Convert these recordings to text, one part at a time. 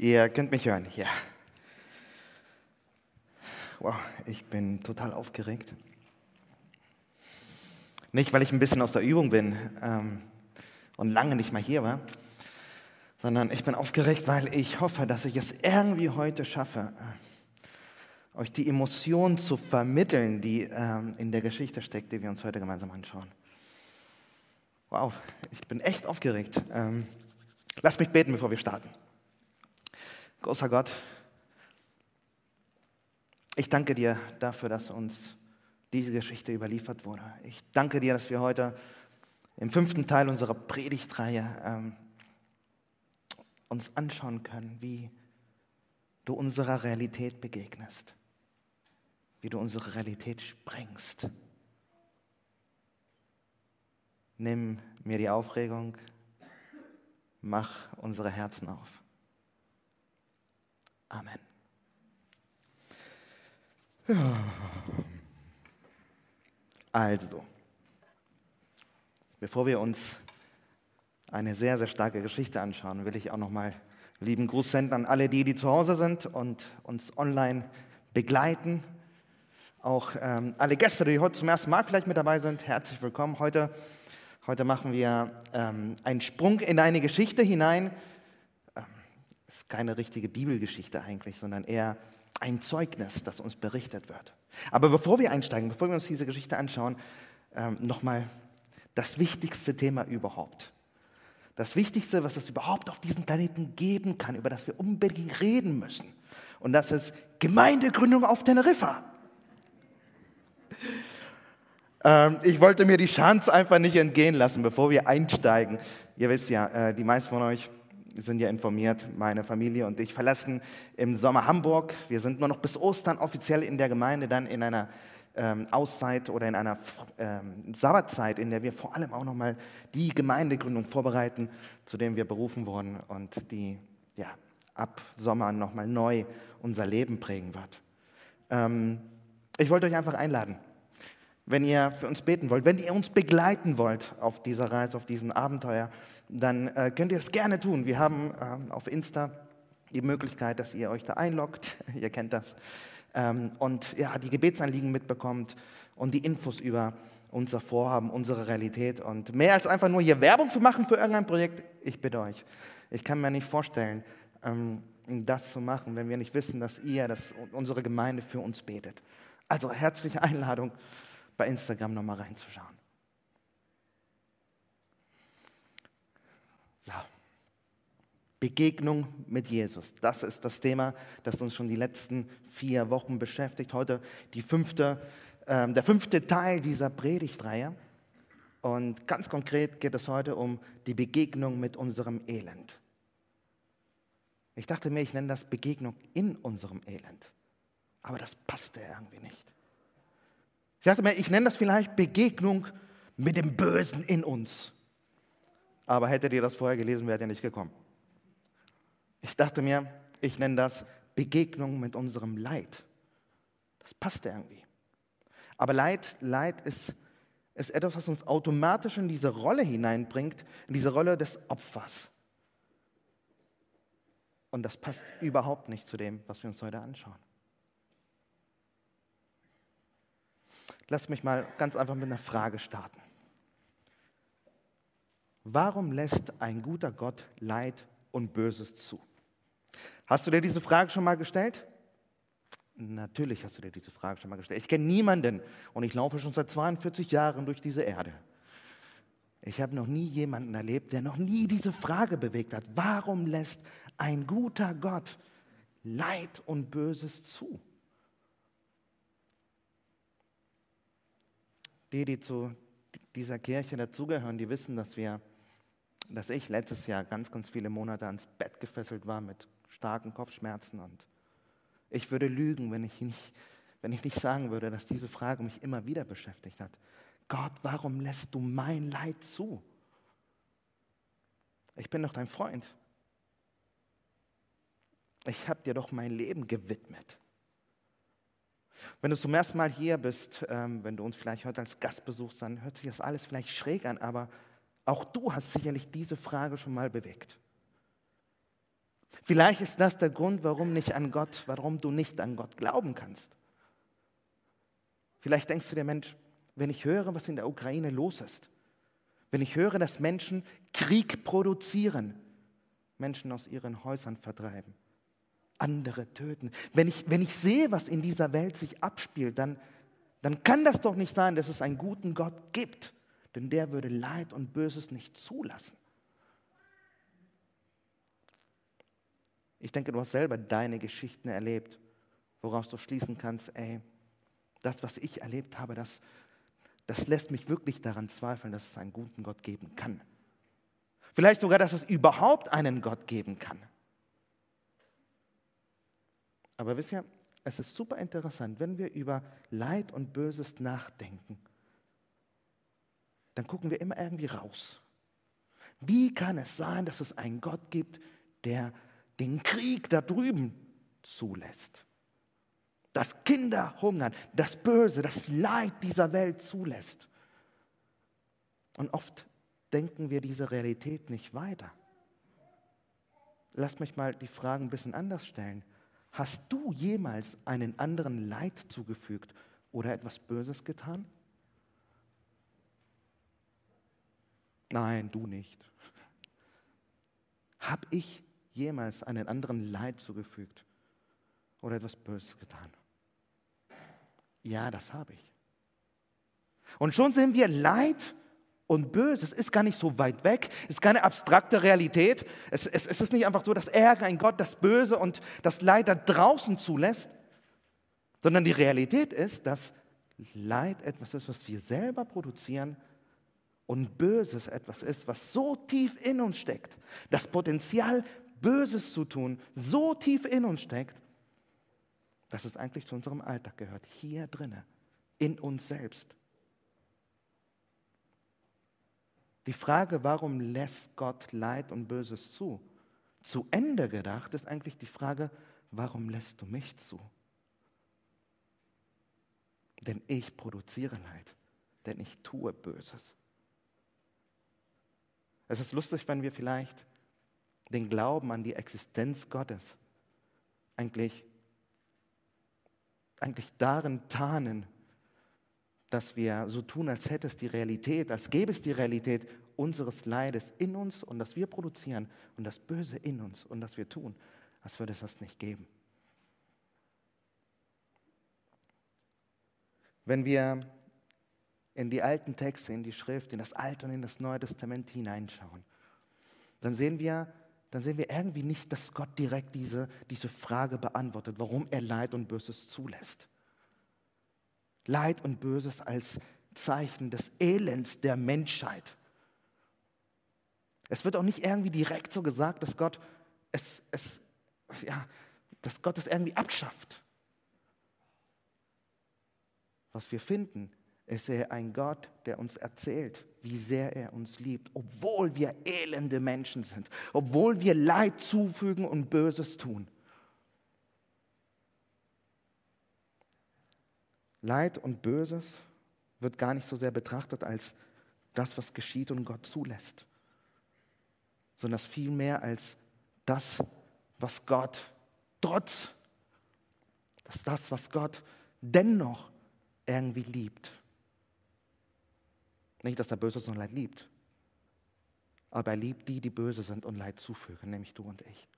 Ihr könnt mich hören, ja. Wow, ich bin total aufgeregt. Nicht, weil ich ein bisschen aus der Übung bin ähm, und lange nicht mal hier war, sondern ich bin aufgeregt, weil ich hoffe, dass ich es irgendwie heute schaffe, äh, euch die Emotionen zu vermitteln, die ähm, in der Geschichte steckt, die wir uns heute gemeinsam anschauen. Wow, ich bin echt aufgeregt. Ähm, lasst mich beten, bevor wir starten. Großer Gott, ich danke dir dafür, dass uns diese Geschichte überliefert wurde. Ich danke dir, dass wir heute im fünften Teil unserer Predigtreihe ähm, uns anschauen können, wie du unserer Realität begegnest, wie du unsere Realität sprengst nimm mir die Aufregung, mach unsere Herzen auf. Amen. Also, bevor wir uns eine sehr, sehr starke Geschichte anschauen, will ich auch nochmal lieben Gruß senden an alle die, die zu Hause sind und uns online begleiten. Auch ähm, alle Gäste, die heute zum ersten Mal vielleicht mit dabei sind, herzlich willkommen. Heute Heute machen wir ähm, einen Sprung in eine Geschichte hinein. Ist keine richtige Bibelgeschichte eigentlich, sondern eher ein Zeugnis, das uns berichtet wird. Aber bevor wir einsteigen, bevor wir uns diese Geschichte anschauen, ähm, nochmal das wichtigste Thema überhaupt. Das Wichtigste, was es überhaupt auf diesem Planeten geben kann, über das wir unbedingt reden müssen. Und das ist Gemeindegründung auf Teneriffa. Ähm, ich wollte mir die Chance einfach nicht entgehen lassen, bevor wir einsteigen. Ihr wisst ja, äh, die meisten von euch sind ja informiert, meine Familie und ich verlassen im Sommer Hamburg. Wir sind nur noch bis Ostern offiziell in der Gemeinde, dann in einer ähm, Auszeit oder in einer ähm, Sabbatzeit, in der wir vor allem auch nochmal die Gemeindegründung vorbereiten, zu dem wir berufen wurden und die ja, ab Sommer nochmal neu unser Leben prägen wird. Ähm, ich wollte euch einfach einladen, wenn ihr für uns beten wollt, wenn ihr uns begleiten wollt auf dieser Reise, auf diesem Abenteuer, dann äh, könnt ihr es gerne tun. Wir haben äh, auf Insta die Möglichkeit, dass ihr euch da einloggt, ihr kennt das, ähm, und ja, die Gebetsanliegen mitbekommt und die Infos über unser Vorhaben, unsere Realität und mehr als einfach nur hier Werbung für machen für irgendein Projekt, ich bitte euch. Ich kann mir nicht vorstellen, ähm, das zu machen, wenn wir nicht wissen, dass ihr, dass unsere Gemeinde für uns betet. Also herzliche Einladung bei Instagram nochmal reinzuschauen. So. Begegnung mit Jesus. Das ist das Thema, das uns schon die letzten vier Wochen beschäftigt. Heute fünfte, äh, der fünfte Teil dieser Predigtreihe. Und ganz konkret geht es heute um die Begegnung mit unserem Elend. Ich dachte mir, ich nenne das Begegnung in unserem Elend. Aber das passte irgendwie nicht. Ich dachte mir, ich nenne das vielleicht Begegnung mit dem Bösen in uns. Aber hättet ihr das vorher gelesen, wärt ihr nicht gekommen. Ich dachte mir, ich nenne das Begegnung mit unserem Leid. Das passt irgendwie. Aber Leid, Leid ist, ist etwas, was uns automatisch in diese Rolle hineinbringt, in diese Rolle des Opfers. Und das passt überhaupt nicht zu dem, was wir uns heute anschauen. Lass mich mal ganz einfach mit einer Frage starten. Warum lässt ein guter Gott Leid und Böses zu? Hast du dir diese Frage schon mal gestellt? Natürlich hast du dir diese Frage schon mal gestellt. Ich kenne niemanden und ich laufe schon seit 42 Jahren durch diese Erde. Ich habe noch nie jemanden erlebt, der noch nie diese Frage bewegt hat. Warum lässt ein guter Gott Leid und Böses zu? Die, die zu dieser Kirche dazugehören, die wissen, dass wir, dass ich letztes Jahr ganz, ganz viele Monate ans Bett gefesselt war mit starken Kopfschmerzen und ich würde lügen, wenn ich nicht, wenn ich nicht sagen würde, dass diese Frage mich immer wieder beschäftigt hat. Gott, warum lässt du mein Leid zu? Ich bin doch dein Freund. Ich habe dir doch mein Leben gewidmet. Wenn du zum ersten Mal hier bist, ähm, wenn du uns vielleicht heute als Gast besuchst, dann hört sich das alles vielleicht schräg an, aber auch du hast sicherlich diese Frage schon mal bewegt. Vielleicht ist das der Grund, warum nicht an Gott, warum du nicht an Gott glauben kannst. Vielleicht denkst du dir, Mensch, wenn ich höre, was in der Ukraine los ist, wenn ich höre, dass Menschen Krieg produzieren, Menschen aus ihren Häusern vertreiben, andere töten, wenn ich, wenn ich sehe, was in dieser Welt sich abspielt, dann, dann kann das doch nicht sein, dass es einen guten Gott gibt, denn der würde Leid und Böses nicht zulassen. Ich denke, du hast selber deine Geschichten erlebt, woraus du schließen kannst, ey, das, was ich erlebt habe, das, das lässt mich wirklich daran zweifeln, dass es einen guten Gott geben kann. Vielleicht sogar, dass es überhaupt einen Gott geben kann. Aber wisst ihr, es ist super interessant, wenn wir über Leid und Böses nachdenken, dann gucken wir immer irgendwie raus. Wie kann es sein, dass es einen Gott gibt, der den Krieg da drüben zulässt? Dass Kinder hungern, das Böse, das Leid dieser Welt zulässt. Und oft denken wir diese Realität nicht weiter. Lass mich mal die Fragen ein bisschen anders stellen. Hast du jemals einen anderen Leid zugefügt oder etwas Böses getan? Nein, du nicht. Hab ich jemals einen anderen Leid zugefügt oder etwas Böses getan? Ja, das habe ich. Und schon sehen wir Leid und Böses ist gar nicht so weit weg, ist keine abstrakte Realität. Es, es, es ist nicht einfach so, dass Ärger ein Gott das Böse und das Leid da draußen zulässt, sondern die Realität ist, dass Leid etwas ist, was wir selber produzieren und Böses etwas ist, was so tief in uns steckt, das Potenzial, Böses zu tun, so tief in uns steckt, dass es eigentlich zu unserem Alltag gehört, hier drinnen, in uns selbst. Die Frage, warum lässt Gott Leid und Böses zu, zu Ende gedacht, ist eigentlich die Frage, warum lässt du mich zu? Denn ich produziere Leid, denn ich tue Böses. Es ist lustig, wenn wir vielleicht den Glauben an die Existenz Gottes eigentlich, eigentlich darin tarnen, dass wir so tun, als hätte es die Realität, als gäbe es die Realität unseres Leides in uns und das wir produzieren und das Böse in uns und das wir tun, als würde es das nicht geben. Wenn wir in die alten Texte, in die Schrift, in das Alte und in das Neue Testament hineinschauen, dann sehen wir, dann sehen wir irgendwie nicht, dass Gott direkt diese, diese Frage beantwortet, warum er Leid und Böses zulässt. Leid und Böses als Zeichen des Elends der Menschheit. Es wird auch nicht irgendwie direkt so gesagt, dass Gott es, es, ja, dass Gott es irgendwie abschafft. Was wir finden, ist er ein Gott, der uns erzählt, wie sehr er uns liebt, obwohl wir elende Menschen sind, obwohl wir Leid zufügen und Böses tun. Leid und Böses wird gar nicht so sehr betrachtet als das, was geschieht und Gott zulässt, sondern vielmehr als das, was Gott trotz, dass das, was Gott dennoch irgendwie liebt. Nicht, dass er Böses und Leid liebt, aber er liebt die, die böse sind und Leid zufügen, nämlich du und ich.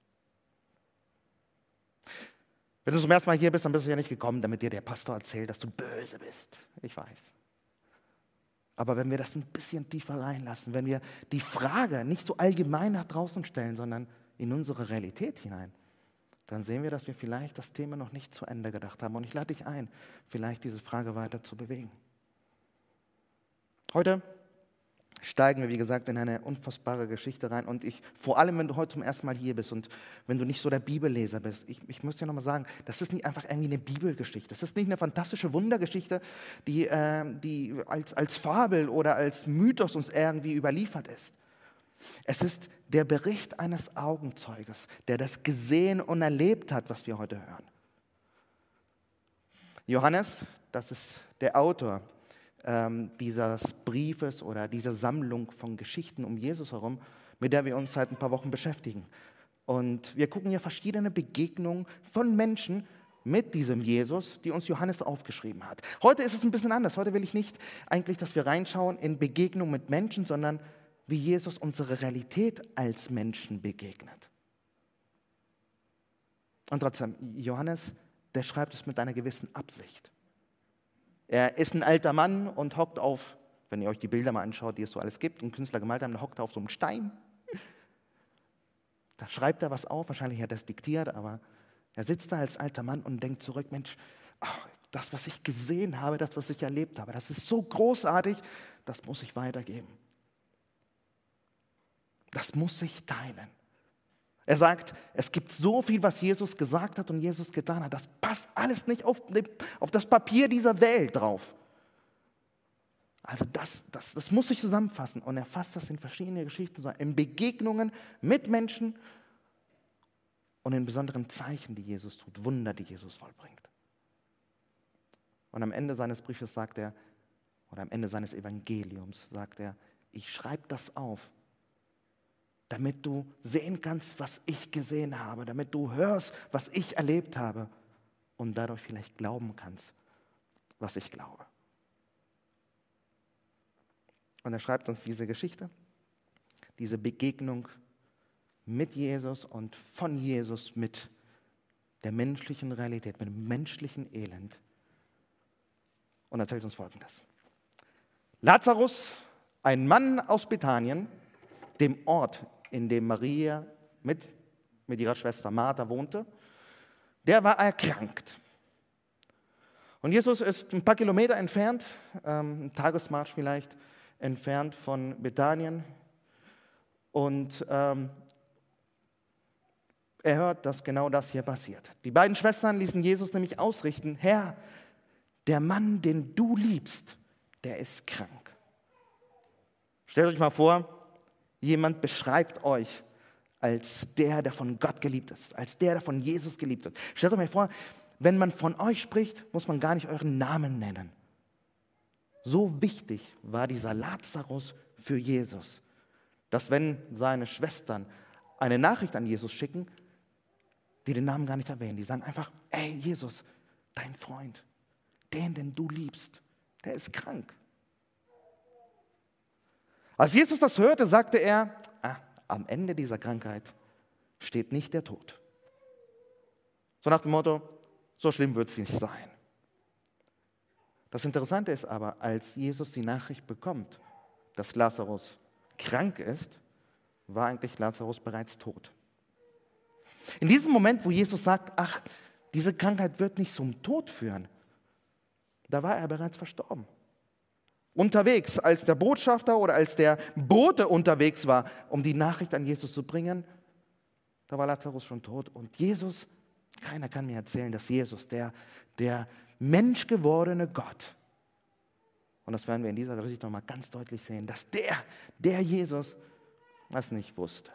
Wenn du zum ersten Mal hier bist, dann bist du ja nicht gekommen, damit dir der Pastor erzählt, dass du böse bist. Ich weiß. Aber wenn wir das ein bisschen tiefer reinlassen, wenn wir die Frage nicht so allgemein nach draußen stellen, sondern in unsere Realität hinein, dann sehen wir, dass wir vielleicht das Thema noch nicht zu Ende gedacht haben. Und ich lade dich ein, vielleicht diese Frage weiter zu bewegen. Heute steigen wir, wie gesagt, in eine unfassbare Geschichte rein. Und ich, vor allem, wenn du heute zum ersten Mal hier bist und wenn du nicht so der Bibelleser bist, ich, ich muss dir nochmal sagen, das ist nicht einfach irgendwie eine Bibelgeschichte. Das ist nicht eine fantastische Wundergeschichte, die, äh, die als, als Fabel oder als Mythos uns irgendwie überliefert ist. Es ist der Bericht eines Augenzeuges, der das gesehen und erlebt hat, was wir heute hören. Johannes, das ist der Autor ähm, dieses Briefes oder dieser Sammlung von Geschichten um Jesus herum, mit der wir uns seit ein paar Wochen beschäftigen. Und wir gucken hier verschiedene Begegnungen von Menschen mit diesem Jesus, die uns Johannes aufgeschrieben hat. Heute ist es ein bisschen anders. Heute will ich nicht eigentlich, dass wir reinschauen in Begegnungen mit Menschen, sondern wie Jesus unsere Realität als Menschen begegnet. Und trotzdem, Johannes, der schreibt es mit einer gewissen Absicht. Er ist ein alter Mann und hockt auf, wenn ihr euch die Bilder mal anschaut, die es so alles gibt, und Künstler gemalt haben, der hockt auf so einem Stein. Da schreibt er was auf, wahrscheinlich hat er das diktiert, aber er sitzt da als alter Mann und denkt zurück, Mensch, ach, das, was ich gesehen habe, das, was ich erlebt habe, das ist so großartig, das muss ich weitergeben. Das muss ich teilen. Er sagt, es gibt so viel, was Jesus gesagt hat und Jesus getan hat. Das passt alles nicht auf, auf das Papier dieser Welt drauf. Also das, das, das muss ich zusammenfassen. Und er fasst das in verschiedene Geschichten, in Begegnungen mit Menschen und in besonderen Zeichen, die Jesus tut, Wunder, die Jesus vollbringt. Und am Ende seines Briefes sagt er, oder am Ende seines Evangeliums sagt er, ich schreibe das auf, damit du sehen kannst, was ich gesehen habe, damit du hörst, was ich erlebt habe und dadurch vielleicht glauben kannst, was ich glaube. Und er schreibt uns diese Geschichte, diese Begegnung mit Jesus und von Jesus mit der menschlichen Realität, mit dem menschlichen Elend. Und erzählt uns Folgendes. Lazarus, ein Mann aus Bethanien, dem Ort, in dem Maria mit, mit ihrer Schwester Martha wohnte, der war erkrankt. Und Jesus ist ein paar Kilometer entfernt, ähm, ein Tagesmarsch vielleicht, entfernt von Bethanien. Und ähm, er hört, dass genau das hier passiert. Die beiden Schwestern ließen Jesus nämlich ausrichten, Herr, der Mann, den du liebst, der ist krank. Stellt euch mal vor, Jemand beschreibt euch als der, der von Gott geliebt ist, als der, der von Jesus geliebt wird. Stellt euch mal vor, wenn man von euch spricht, muss man gar nicht euren Namen nennen. So wichtig war dieser Lazarus für Jesus, dass wenn seine Schwestern eine Nachricht an Jesus schicken, die den Namen gar nicht erwähnen, die sagen einfach, ey Jesus, dein Freund, den, den du liebst, der ist krank. Als Jesus das hörte, sagte er, ah, am Ende dieser Krankheit steht nicht der Tod. So nach dem Motto, so schlimm wird es nicht sein. Das Interessante ist aber, als Jesus die Nachricht bekommt, dass Lazarus krank ist, war eigentlich Lazarus bereits tot. In diesem Moment, wo Jesus sagt, ach, diese Krankheit wird nicht zum Tod führen, da war er bereits verstorben unterwegs, als der Botschafter oder als der Bote unterwegs war, um die Nachricht an Jesus zu bringen, da war Lazarus schon tot. Und Jesus, keiner kann mir erzählen, dass Jesus, der, der menschgewordene Gott, und das werden wir in dieser Geschichte nochmal ganz deutlich sehen, dass der, der Jesus, das nicht wusste.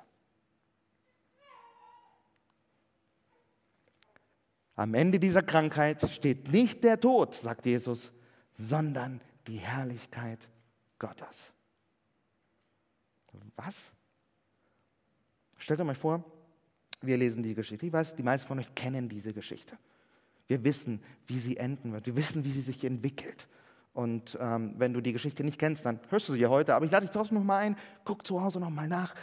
Am Ende dieser Krankheit steht nicht der Tod, sagt Jesus, sondern die Herrlichkeit Gottes. Was? Stellt euch mal vor, wir lesen die Geschichte. Ich weiß, die meisten von euch kennen diese Geschichte. Wir wissen, wie sie enden wird. Wir wissen, wie sie sich entwickelt. Und ähm, wenn du die Geschichte nicht kennst, dann hörst du sie ja heute. Aber ich lade dich trotzdem noch mal ein. Guck zu Hause noch mal nach.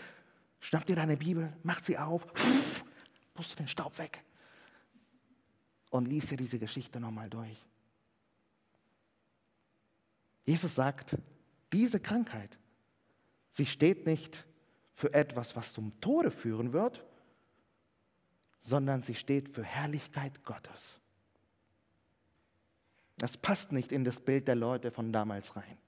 Schnapp dir deine Bibel, mach sie auf, pust du den Staub weg und lies dir diese Geschichte noch mal durch. Jesus sagt, diese Krankheit, sie steht nicht für etwas, was zum Tode führen wird, sondern sie steht für Herrlichkeit Gottes. Das passt nicht in das Bild der Leute von damals rein.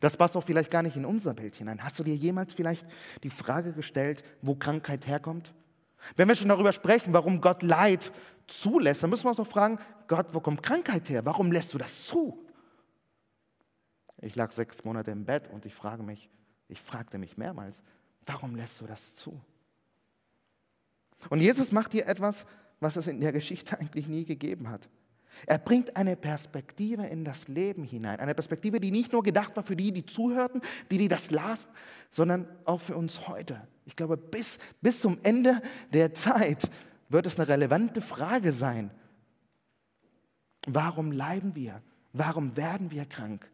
Das passt auch vielleicht gar nicht in unser Bild hinein. Hast du dir jemals vielleicht die Frage gestellt, wo Krankheit herkommt? Wenn wir schon darüber sprechen, warum Gott Leid zulässt, dann müssen wir uns doch fragen, Gott, wo kommt Krankheit her? Warum lässt du das zu? Ich lag sechs Monate im Bett und ich frage mich, ich fragte mich mehrmals, warum lässt du das zu? Und Jesus macht hier etwas, was es in der Geschichte eigentlich nie gegeben hat. Er bringt eine Perspektive in das Leben hinein. Eine Perspektive, die nicht nur gedacht war für die, die zuhörten, die, die das lasen, sondern auch für uns heute. Ich glaube, bis, bis zum Ende der Zeit wird es eine relevante Frage sein. Warum leiden wir? Warum werden wir krank?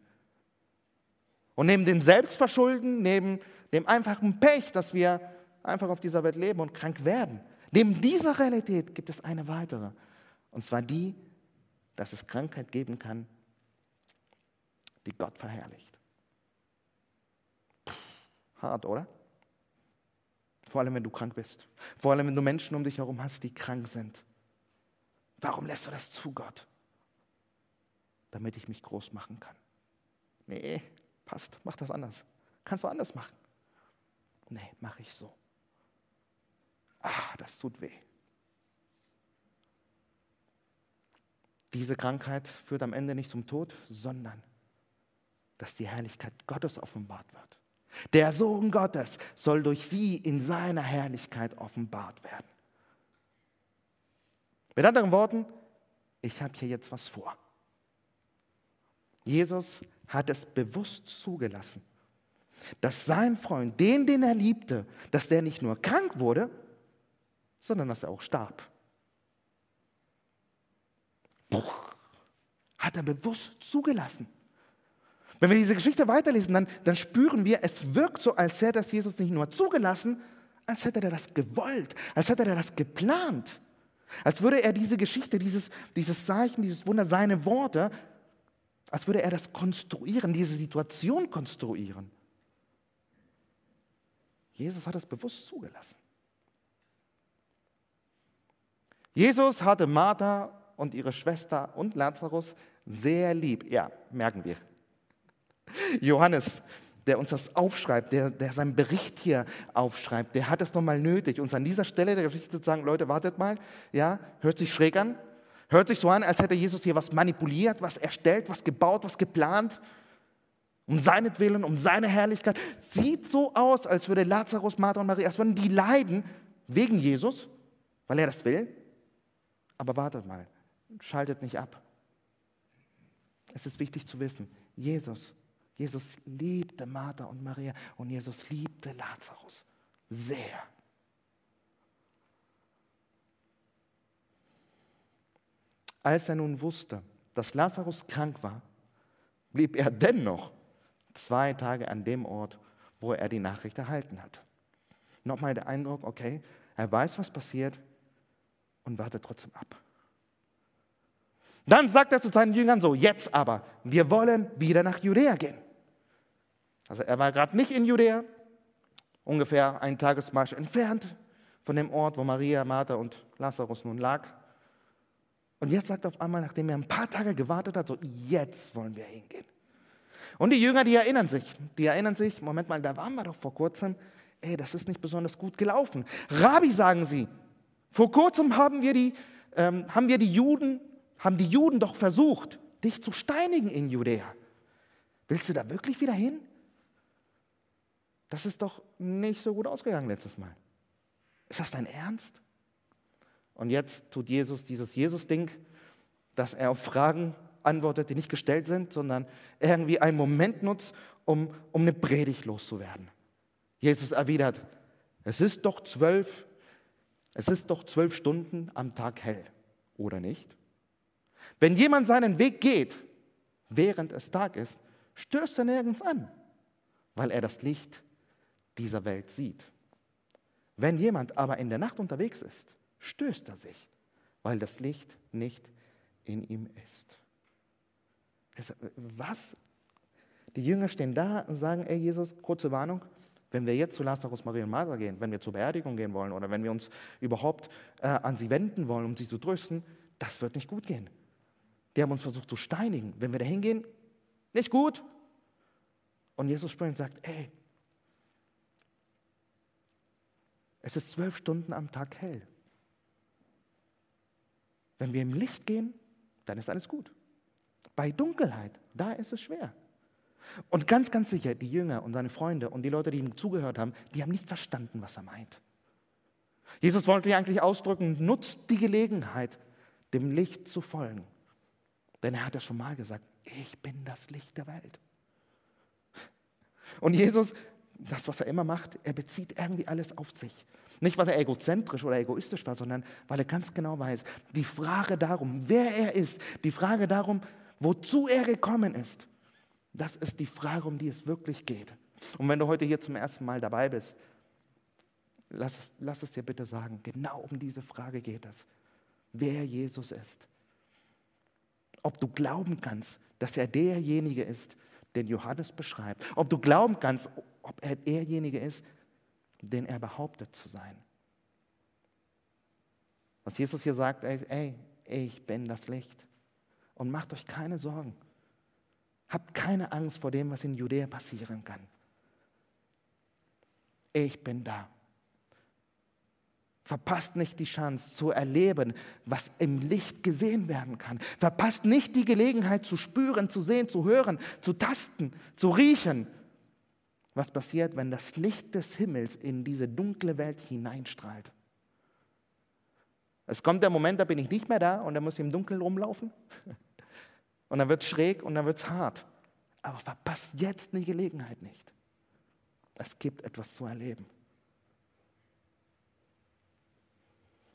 Und neben dem Selbstverschulden, neben dem einfachen Pech, dass wir einfach auf dieser Welt leben und krank werden, neben dieser Realität gibt es eine weitere. Und zwar die, dass es Krankheit geben kann, die Gott verherrlicht. hart, oder? Vor allem, wenn du krank bist. Vor allem, wenn du Menschen um dich herum hast, die krank sind. Warum lässt du das zu, Gott? Damit ich mich groß machen kann. Nee, passt, mach das anders. Kannst du anders machen. Nee, mache ich so. Ah, das tut weh. Diese Krankheit führt am Ende nicht zum Tod, sondern dass die Herrlichkeit Gottes offenbart wird. Der Sohn Gottes soll durch sie in seiner Herrlichkeit offenbart werden. Mit anderen Worten, ich habe hier jetzt was vor. Jesus hat es bewusst zugelassen, dass sein Freund, den, den er liebte, dass der nicht nur krank wurde, sondern dass er auch starb. Hat er bewusst zugelassen. Wenn wir diese Geschichte weiterlesen, dann, dann spüren wir, es wirkt so, als hätte das Jesus nicht nur zugelassen, als hätte er das gewollt, als hätte er das geplant. Als würde er diese Geschichte, dieses, dieses Zeichen, dieses Wunder, seine Worte, als würde er das konstruieren, diese Situation konstruieren. Jesus hat es bewusst zugelassen. Jesus hatte Martha und ihre Schwester und Lazarus sehr lieb. Ja, merken wir. Johannes, der uns das aufschreibt, der, der seinen Bericht hier aufschreibt, der hat es nochmal nötig, uns an dieser Stelle der Geschichte zu sagen, Leute, wartet mal, ja, hört sich schräg an, hört sich so an, als hätte Jesus hier was manipuliert, was erstellt, was gebaut, was geplant, um seinetwillen, um seine Herrlichkeit. Sieht so aus, als würde Lazarus, Martha und Maria, als würden die leiden wegen Jesus, weil er das will. Aber wartet mal, schaltet nicht ab. Es ist wichtig zu wissen, Jesus Jesus liebte Martha und Maria und Jesus liebte Lazarus sehr. Als er nun wusste, dass Lazarus krank war, blieb er dennoch zwei Tage an dem Ort, wo er die Nachricht erhalten hat. Nochmal der Eindruck, okay, er weiß, was passiert und wartet trotzdem ab. Dann sagt er zu seinen Jüngern so, jetzt aber, wir wollen wieder nach Judäa gehen. Also er war gerade nicht in Judäa, ungefähr einen Tagesmarsch entfernt von dem Ort, wo Maria, Martha und Lazarus nun lag. Und jetzt sagt er auf einmal, nachdem er ein paar Tage gewartet hat, so, jetzt wollen wir hingehen. Und die Jünger, die erinnern sich, die erinnern sich, Moment mal, da waren wir doch vor kurzem, ey, das ist nicht besonders gut gelaufen. Rabbi, sagen sie, vor kurzem haben wir die, ähm, haben wir die Juden, haben die Juden doch versucht, dich zu steinigen in Judäa. Willst du da wirklich wieder hin? Das ist doch nicht so gut ausgegangen letztes Mal. Ist das dein Ernst? Und jetzt tut Jesus dieses Jesus-Ding, dass er auf Fragen antwortet, die nicht gestellt sind, sondern irgendwie einen Moment nutzt, um, um eine Predigt loszuwerden. Jesus erwidert, es ist doch zwölf, es ist doch zwölf Stunden am Tag hell, oder nicht? Wenn jemand seinen Weg geht, während es Tag ist, stößt er nirgends an, weil er das Licht dieser Welt sieht. Wenn jemand aber in der Nacht unterwegs ist, stößt er sich, weil das Licht nicht in ihm ist. Was? Die Jünger stehen da und sagen, ey Jesus, kurze Warnung, wenn wir jetzt zu Lazarus, Maria und Martha gehen, wenn wir zur Beerdigung gehen wollen oder wenn wir uns überhaupt äh, an sie wenden wollen, um sie zu trösten, das wird nicht gut gehen. Die haben uns versucht zu steinigen. Wenn wir da hingehen, nicht gut. Und Jesus springt und sagt, ey, Es ist zwölf Stunden am Tag hell. Wenn wir im Licht gehen, dann ist alles gut. Bei Dunkelheit, da ist es schwer. Und ganz, ganz sicher, die Jünger und seine Freunde und die Leute, die ihm zugehört haben, die haben nicht verstanden, was er meint. Jesus wollte eigentlich ausdrücken, nutzt die Gelegenheit, dem Licht zu folgen. Denn er hat ja schon mal gesagt, ich bin das Licht der Welt. Und Jesus, das, was er immer macht, er bezieht irgendwie alles auf sich. Nicht, weil er egozentrisch oder egoistisch war, sondern weil er ganz genau weiß, die Frage darum, wer er ist, die Frage darum, wozu er gekommen ist, das ist die Frage, um die es wirklich geht. Und wenn du heute hier zum ersten Mal dabei bist, lass, lass es dir bitte sagen, genau um diese Frage geht es. Wer Jesus ist. Ob du glauben kannst, dass er derjenige ist, den Johannes beschreibt. Ob du glauben kannst, ob er derjenige ist, den er behauptet zu sein. Was Jesus hier sagt, ey, ich bin das Licht. Und macht euch keine Sorgen. Habt keine Angst vor dem, was in Judäa passieren kann. Ich bin da. Verpasst nicht die Chance zu erleben, was im Licht gesehen werden kann. Verpasst nicht die Gelegenheit zu spüren, zu sehen, zu hören, zu tasten, zu riechen, was passiert, wenn das Licht des Himmels in diese dunkle Welt hineinstrahlt. Es kommt der Moment, da bin ich nicht mehr da und dann muss ich im Dunkeln rumlaufen. Und dann wird es schräg und dann wird es hart. Aber verpasst jetzt die Gelegenheit nicht. Es gibt etwas zu erleben.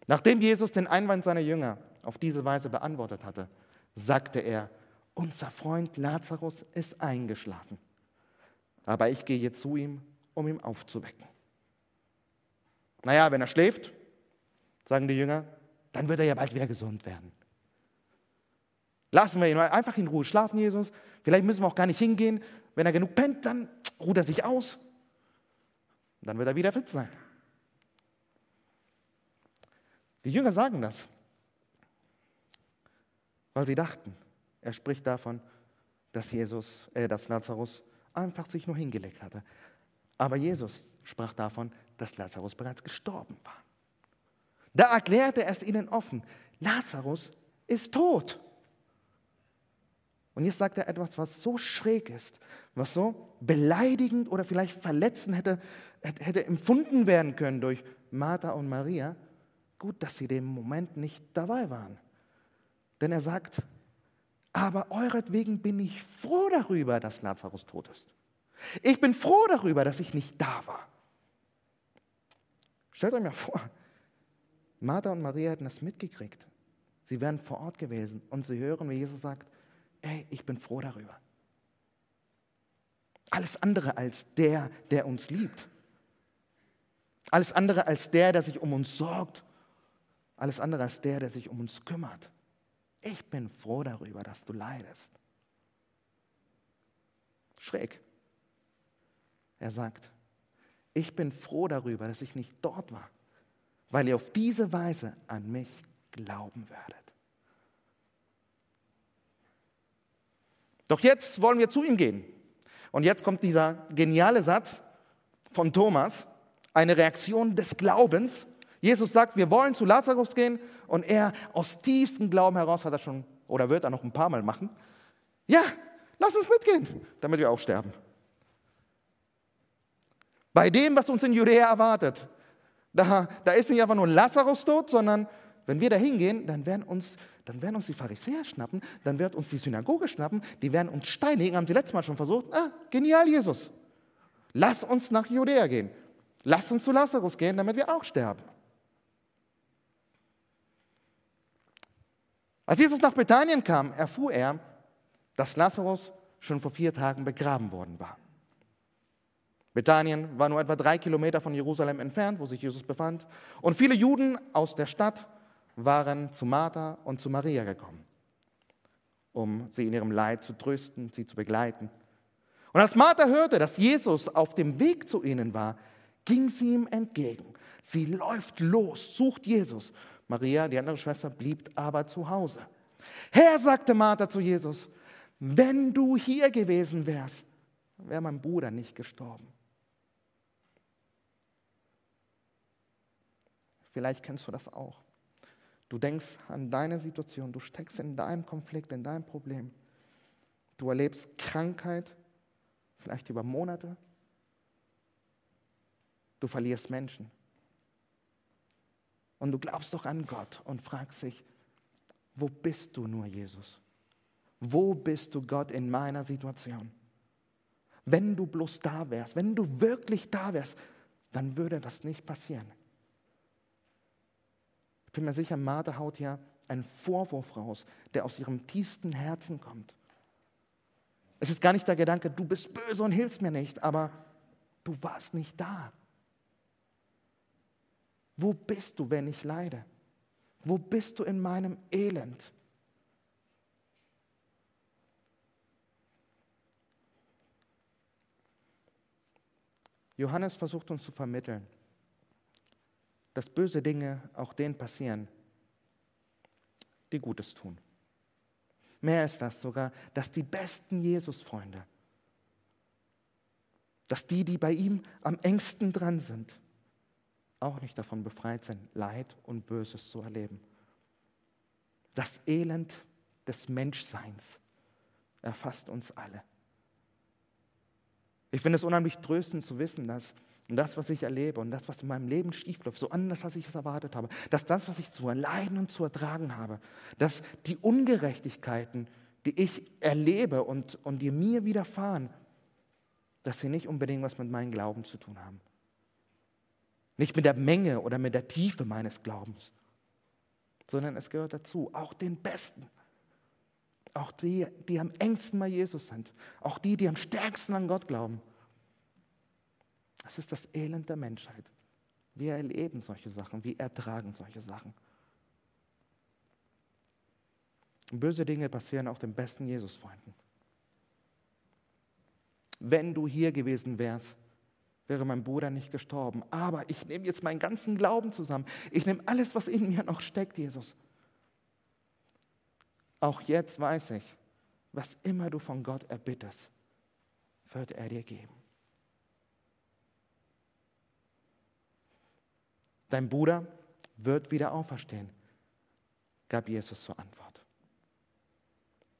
Nachdem Jesus den Einwand seiner Jünger auf diese Weise beantwortet hatte, sagte er, unser Freund Lazarus ist eingeschlafen aber ich gehe zu ihm, um ihn aufzuwecken. Naja, wenn er schläft, sagen die Jünger, dann wird er ja bald wieder gesund werden. Lassen wir ihn mal einfach in Ruhe schlafen, Jesus. Vielleicht müssen wir auch gar nicht hingehen. Wenn er genug pennt, dann ruht er sich aus. Dann wird er wieder fit sein. Die Jünger sagen das, weil sie dachten, er spricht davon, dass Jesus, äh, dass Lazarus einfach sich nur hingelegt hatte. Aber Jesus sprach davon, dass Lazarus bereits gestorben war. Da erklärte er es ihnen offen, Lazarus ist tot. Und jetzt sagt er etwas, was so schräg ist, was so beleidigend oder vielleicht verletzend hätte, hätte empfunden werden können durch Martha und Maria. Gut, dass sie dem Moment nicht dabei waren. Denn er sagt, aber euretwegen bin ich froh darüber, dass Lazarus tot ist. Ich bin froh darüber, dass ich nicht da war. Stellt euch mal vor, Martha und Maria hätten das mitgekriegt. Sie wären vor Ort gewesen und sie hören, wie Jesus sagt, ey, ich bin froh darüber. Alles andere als der, der uns liebt. Alles andere als der, der sich um uns sorgt. Alles andere als der, der sich um uns kümmert. Ich bin froh darüber, dass du leidest. Schräg. Er sagt, ich bin froh darüber, dass ich nicht dort war, weil ihr auf diese Weise an mich glauben werdet. Doch jetzt wollen wir zu ihm gehen. Und jetzt kommt dieser geniale Satz von Thomas, eine Reaktion des Glaubens, Jesus sagt, wir wollen zu Lazarus gehen und er aus tiefstem Glauben heraus hat er schon oder wird er noch ein paar Mal machen. Ja, lass uns mitgehen, damit wir auch sterben. Bei dem, was uns in Judäa erwartet, da, da ist nicht einfach nur Lazarus tot, sondern wenn wir da hingehen, dann werden uns, dann werden uns die Pharisäer schnappen, dann wird uns die Synagoge schnappen, die werden uns steinigen, haben sie letztes Mal schon versucht. Ah, genial, Jesus. Lass uns nach Judäa gehen. Lass uns zu Lazarus gehen, damit wir auch sterben. Als Jesus nach Bethanien kam, erfuhr er, dass Lazarus schon vor vier Tagen begraben worden war. Bethanien war nur etwa drei Kilometer von Jerusalem entfernt, wo sich Jesus befand. Und viele Juden aus der Stadt waren zu Martha und zu Maria gekommen, um sie in ihrem Leid zu trösten, sie zu begleiten. Und als Martha hörte, dass Jesus auf dem Weg zu ihnen war, ging sie ihm entgegen. Sie läuft los, sucht Jesus Maria, die andere Schwester, blieb aber zu Hause. Herr, sagte Martha zu Jesus, wenn du hier gewesen wärst, wäre mein Bruder nicht gestorben. Vielleicht kennst du das auch. Du denkst an deine Situation, du steckst in deinem Konflikt, in deinem Problem. Du erlebst Krankheit, vielleicht über Monate. Du verlierst Menschen. Und du glaubst doch an Gott und fragst dich, wo bist du nur, Jesus? Wo bist du, Gott, in meiner Situation? Wenn du bloß da wärst, wenn du wirklich da wärst, dann würde das nicht passieren. Ich bin mir sicher, Martha haut hier einen Vorwurf raus, der aus ihrem tiefsten Herzen kommt. Es ist gar nicht der Gedanke, du bist böse und hilfst mir nicht, aber du warst nicht da. Wo bist du, wenn ich leide? Wo bist du in meinem Elend? Johannes versucht uns zu vermitteln, dass böse Dinge auch denen passieren, die Gutes tun. Mehr ist das sogar, dass die besten Jesus-Freunde, dass die, die bei ihm am engsten dran sind, auch nicht davon befreit sind, Leid und Böses zu erleben. Das Elend des Menschseins erfasst uns alle. Ich finde es unheimlich tröstend zu wissen, dass das, was ich erlebe und das, was in meinem Leben schiefläuft, so anders, als ich es erwartet habe, dass das, was ich zu erleiden und zu ertragen habe, dass die Ungerechtigkeiten, die ich erlebe und, und die mir widerfahren, dass sie nicht unbedingt was mit meinem Glauben zu tun haben. Nicht mit der Menge oder mit der Tiefe meines Glaubens, sondern es gehört dazu, auch den Besten. Auch die, die am engsten bei Jesus sind. Auch die, die am stärksten an Gott glauben. Das ist das Elend der Menschheit. Wir erleben solche Sachen, wir ertragen solche Sachen. Böse Dinge passieren auch den besten Jesus-Freunden. Wenn du hier gewesen wärst, wäre mein Bruder nicht gestorben. Aber ich nehme jetzt meinen ganzen Glauben zusammen. Ich nehme alles, was in mir noch steckt, Jesus. Auch jetzt weiß ich, was immer du von Gott erbittest, wird er dir geben. Dein Bruder wird wieder auferstehen, gab Jesus zur Antwort.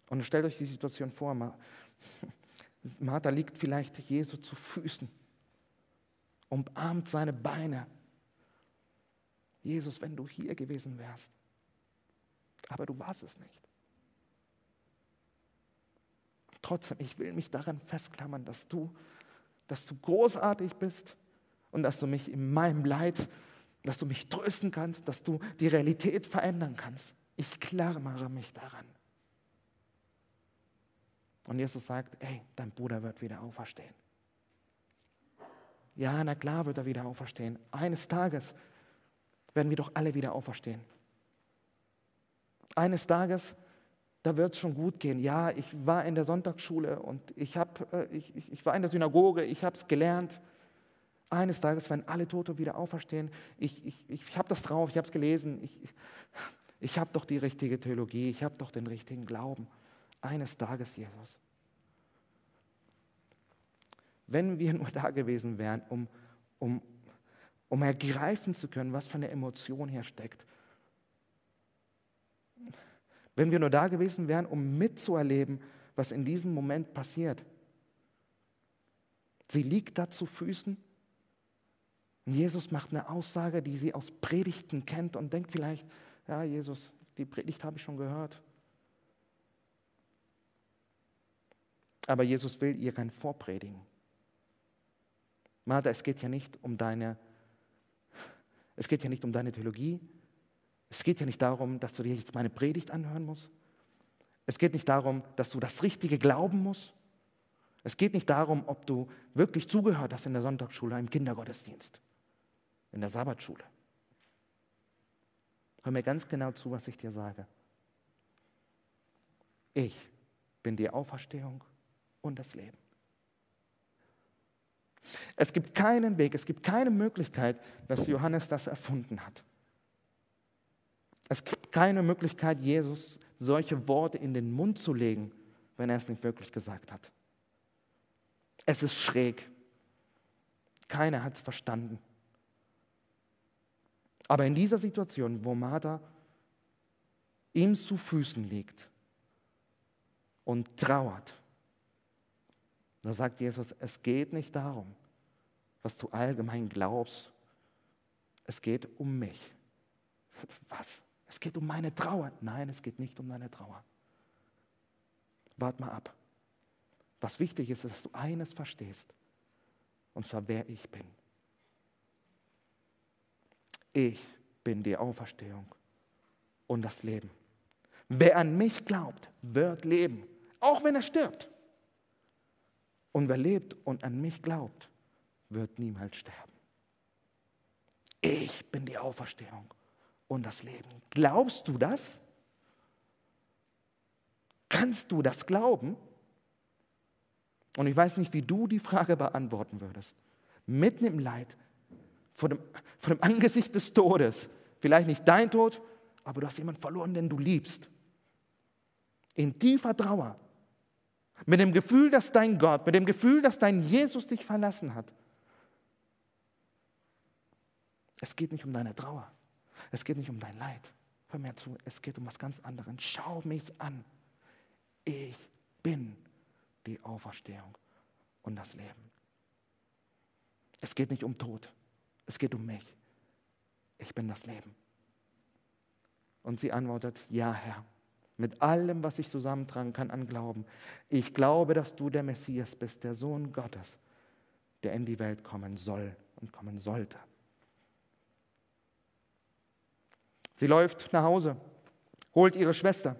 Und stellt euch die Situation vor, Martha liegt vielleicht Jesu zu Füßen, umarmt seine Beine. Jesus, wenn du hier gewesen wärst, aber du warst es nicht. Trotzdem, ich will mich daran festklammern, dass du, dass du großartig bist und dass du mich in meinem Leid, dass du mich trösten kannst, dass du die Realität verändern kannst. Ich klammere mich daran. Und Jesus sagt, ey, dein Bruder wird wieder auferstehen. Ja, na klar wird er wieder auferstehen. Eines Tages werden wir doch alle wieder auferstehen. Eines Tages da wird es schon gut gehen. Ja, ich war in der Sonntagsschule und ich, hab, äh, ich, ich, ich war in der Synagoge, ich habe es gelernt. Eines Tages werden alle Tote wieder auferstehen. Ich, ich, ich habe das drauf, ich habe es gelesen. Ich, ich habe doch die richtige Theologie, ich habe doch den richtigen Glauben. Eines Tages, Jesus. Wenn wir nur da gewesen wären, um, um, um ergreifen zu können, was für eine Emotion hier steckt, wenn wir nur da gewesen wären, um mitzuerleben, was in diesem Moment passiert. Sie liegt da zu Füßen. Und Jesus macht eine Aussage, die sie aus Predigten kennt und denkt vielleicht, ja, Jesus, die Predigt habe ich schon gehört. Aber Jesus will ihr kein Vorpredigen. Martha, es geht ja nicht um deine, es geht ja nicht um deine Theologie, es geht ja nicht darum, dass du dir jetzt meine Predigt anhören musst. Es geht nicht darum, dass du das Richtige glauben musst. Es geht nicht darum, ob du wirklich zugehört hast in der Sonntagsschule, im Kindergottesdienst, in der Sabbatschule. Hör mir ganz genau zu, was ich dir sage. Ich bin die Auferstehung und das Leben. Es gibt keinen Weg, es gibt keine Möglichkeit, dass Johannes das erfunden hat. Es gibt keine Möglichkeit, Jesus solche Worte in den Mund zu legen, wenn er es nicht wirklich gesagt hat. Es ist schräg. Keiner hat es verstanden. Aber in dieser Situation, wo Martha ihm zu Füßen liegt und trauert, da sagt Jesus, es geht nicht darum, was du allgemein glaubst, es geht um mich. Was? Es geht um meine Trauer. Nein, es geht nicht um deine Trauer. Wart mal ab. Was wichtig ist, ist, dass du eines verstehst. Und zwar, wer ich bin. Ich bin die Auferstehung und das Leben. Wer an mich glaubt, wird leben, auch wenn er stirbt. Und wer lebt und an mich glaubt, wird niemals sterben. Ich bin die Auferstehung und das Leben. Glaubst du das? Kannst du das glauben? Und ich weiß nicht, wie du die Frage beantworten würdest. Mitten im Leid, vor dem, vor dem Angesicht des Todes, vielleicht nicht dein Tod, aber du hast jemanden verloren, den du liebst. In tiefer Trauer, mit dem Gefühl, dass dein Gott, mit dem Gefühl, dass dein Jesus dich verlassen hat. Es geht nicht um deine Trauer. Es geht nicht um dein Leid. Hör mir zu, es geht um was ganz anderes. Schau mich an. Ich bin die Auferstehung und das Leben. Es geht nicht um Tod. Es geht um mich. Ich bin das Leben. Und sie antwortet, ja Herr, mit allem, was ich zusammentragen kann an Glauben. Ich glaube, dass du der Messias bist, der Sohn Gottes, der in die Welt kommen soll und kommen sollte. Sie läuft nach Hause, holt ihre Schwester.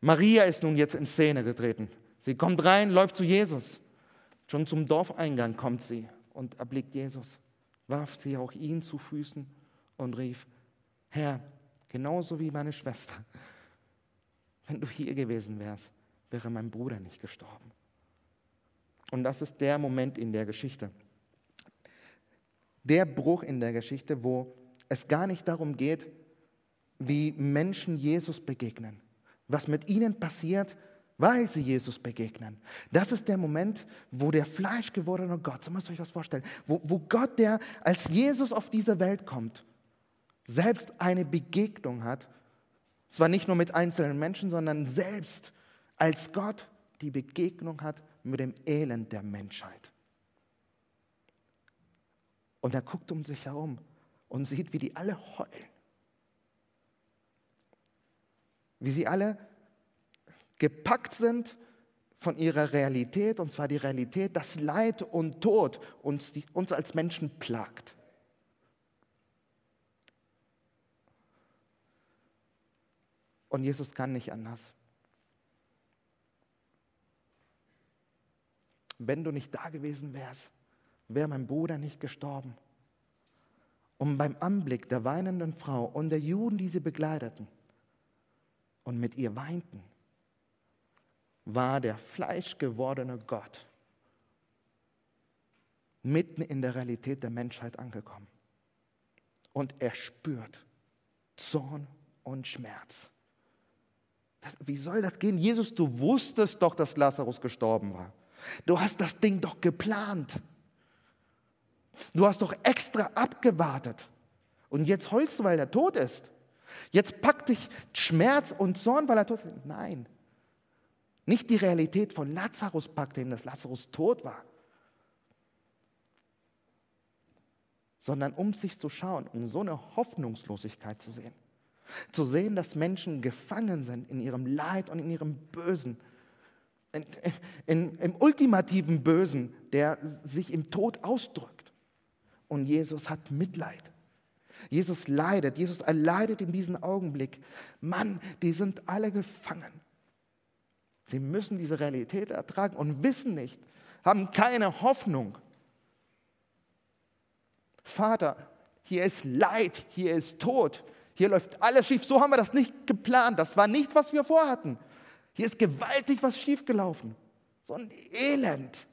Maria ist nun jetzt in Szene getreten. Sie kommt rein, läuft zu Jesus. Schon zum Dorfeingang kommt sie und erblickt Jesus, warf sie auch ihn zu Füßen und rief, Herr, genauso wie meine Schwester, wenn du hier gewesen wärst, wäre mein Bruder nicht gestorben. Und das ist der Moment in der Geschichte. Der Bruch in der Geschichte, wo es gar nicht darum geht, wie Menschen Jesus begegnen, was mit ihnen passiert, weil sie Jesus begegnen. Das ist der Moment, wo der fleischgewordene Gott, so müsst ihr euch das vorstellen, wo, wo Gott, der als Jesus auf diese Welt kommt, selbst eine Begegnung hat zwar nicht nur mit einzelnen Menschen, sondern selbst als Gott die Begegnung hat mit dem Elend der Menschheit. Und er guckt um sich herum und sieht, wie die alle heulen. Wie sie alle gepackt sind von ihrer Realität, und zwar die Realität, dass Leid und Tod uns, die, uns als Menschen plagt. Und Jesus kann nicht anders. Wenn du nicht da gewesen wärst, wäre mein Bruder nicht gestorben. Und beim Anblick der weinenden Frau und der Juden, die sie begleiteten und mit ihr weinten, war der fleischgewordene Gott mitten in der Realität der Menschheit angekommen. Und er spürt Zorn und Schmerz. Wie soll das gehen? Jesus, du wusstest doch, dass Lazarus gestorben war. Du hast das Ding doch geplant. Du hast doch extra abgewartet. Und jetzt heulst du, weil er tot ist. Jetzt packt dich Schmerz und Zorn, weil er tot ist. Nein. Nicht die Realität von Lazarus packte ihn, dass Lazarus tot war. Sondern um sich zu schauen, um so eine Hoffnungslosigkeit zu sehen. Zu sehen, dass Menschen gefangen sind in ihrem Leid und in ihrem Bösen. In, in, Im ultimativen Bösen, der sich im Tod ausdrückt. Und Jesus hat Mitleid. Jesus leidet, Jesus erleidet in diesem Augenblick. Mann, die sind alle gefangen. Sie müssen diese Realität ertragen und wissen nicht, haben keine Hoffnung. Vater, hier ist Leid, hier ist Tod, hier läuft alles schief. So haben wir das nicht geplant. Das war nicht, was wir vorhatten. Hier ist gewaltig was schiefgelaufen. So ein Elend.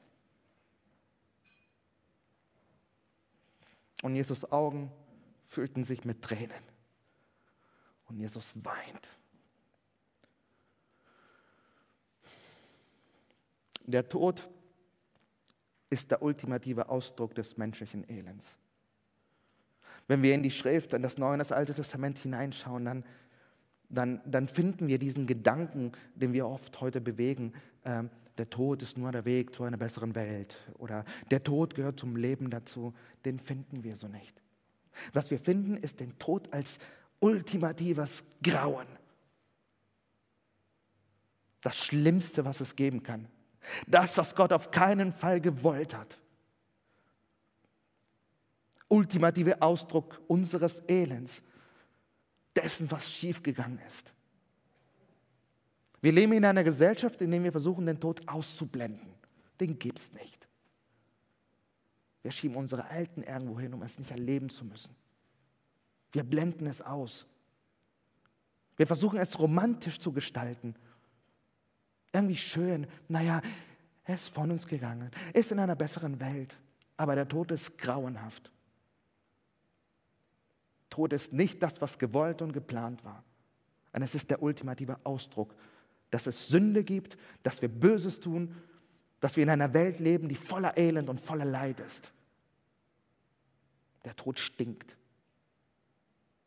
Und Jesus Augen füllten sich mit Tränen. Und Jesus weint. Der Tod ist der ultimative Ausdruck des menschlichen Elends. Wenn wir in die Schrift, in das Neue und das Alte Testament hineinschauen, dann, dann, dann finden wir diesen Gedanken, den wir oft heute bewegen, äh, der Tod ist nur der Weg zu einer besseren Welt oder der Tod gehört zum Leben dazu, den finden wir so nicht. Was wir finden, ist den Tod als ultimatives Grauen. Das Schlimmste, was es geben kann. Das, was Gott auf keinen Fall gewollt hat. Ultimative Ausdruck unseres Elends, dessen, was schiefgegangen ist. Wir leben in einer Gesellschaft, in der wir versuchen, den Tod auszublenden. Den gibt es nicht. Wir schieben unsere Alten irgendwo hin, um es nicht erleben zu müssen. Wir blenden es aus. Wir versuchen es romantisch zu gestalten. Irgendwie schön. Naja, er ist von uns gegangen, ist in einer besseren Welt, aber der Tod ist grauenhaft. Tod ist nicht das, was gewollt und geplant war. Und es ist der ultimative Ausdruck, dass es Sünde gibt, dass wir Böses tun, dass wir in einer Welt leben, die voller Elend und voller Leid ist. Der Tod stinkt.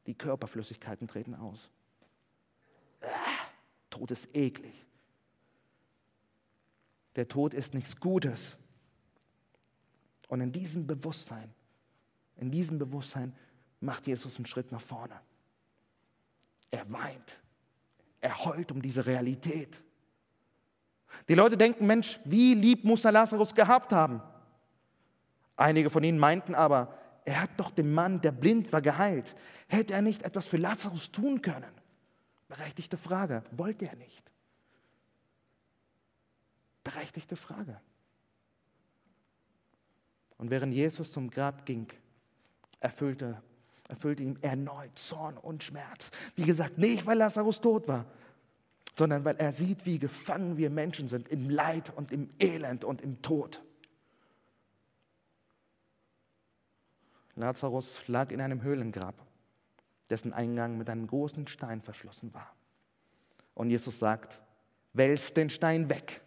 Die Körperflüssigkeiten treten aus. Äh, Tod ist eklig. Der Tod ist nichts Gutes. Und in diesem Bewusstsein, in diesem Bewusstsein macht Jesus einen Schritt nach vorne. Er weint. Er heult um diese Realität. Die Leute denken, Mensch, wie lieb muss er Lazarus gehabt haben? Einige von ihnen meinten aber, er hat doch den Mann, der blind war, geheilt. Hätte er nicht etwas für Lazarus tun können? Berechtigte Frage. Wollte er nicht? Berechtigte Frage. Und während Jesus zum Grab ging, erfüllte, erfüllte ihn erneut Zorn und Schmerz. Wie gesagt, nicht weil Lazarus tot war, sondern weil er sieht, wie gefangen wir Menschen sind im Leid und im Elend und im Tod. Lazarus lag in einem Höhlengrab, dessen Eingang mit einem großen Stein verschlossen war. Und Jesus sagt, wälzt den Stein weg.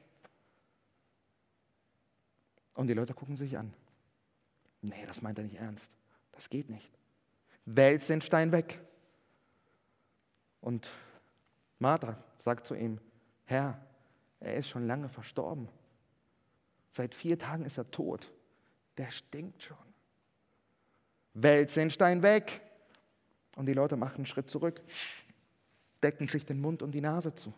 Und die Leute gucken sich an. Nee, das meint er nicht ernst. Das geht nicht. Wälzt den Stein weg. Und Martha sagt zu ihm, Herr, er ist schon lange verstorben. Seit vier Tagen ist er tot. Der stinkt schon. Wälzt den Stein weg. Und die Leute machen einen Schritt zurück, decken sich den Mund und die Nase zu.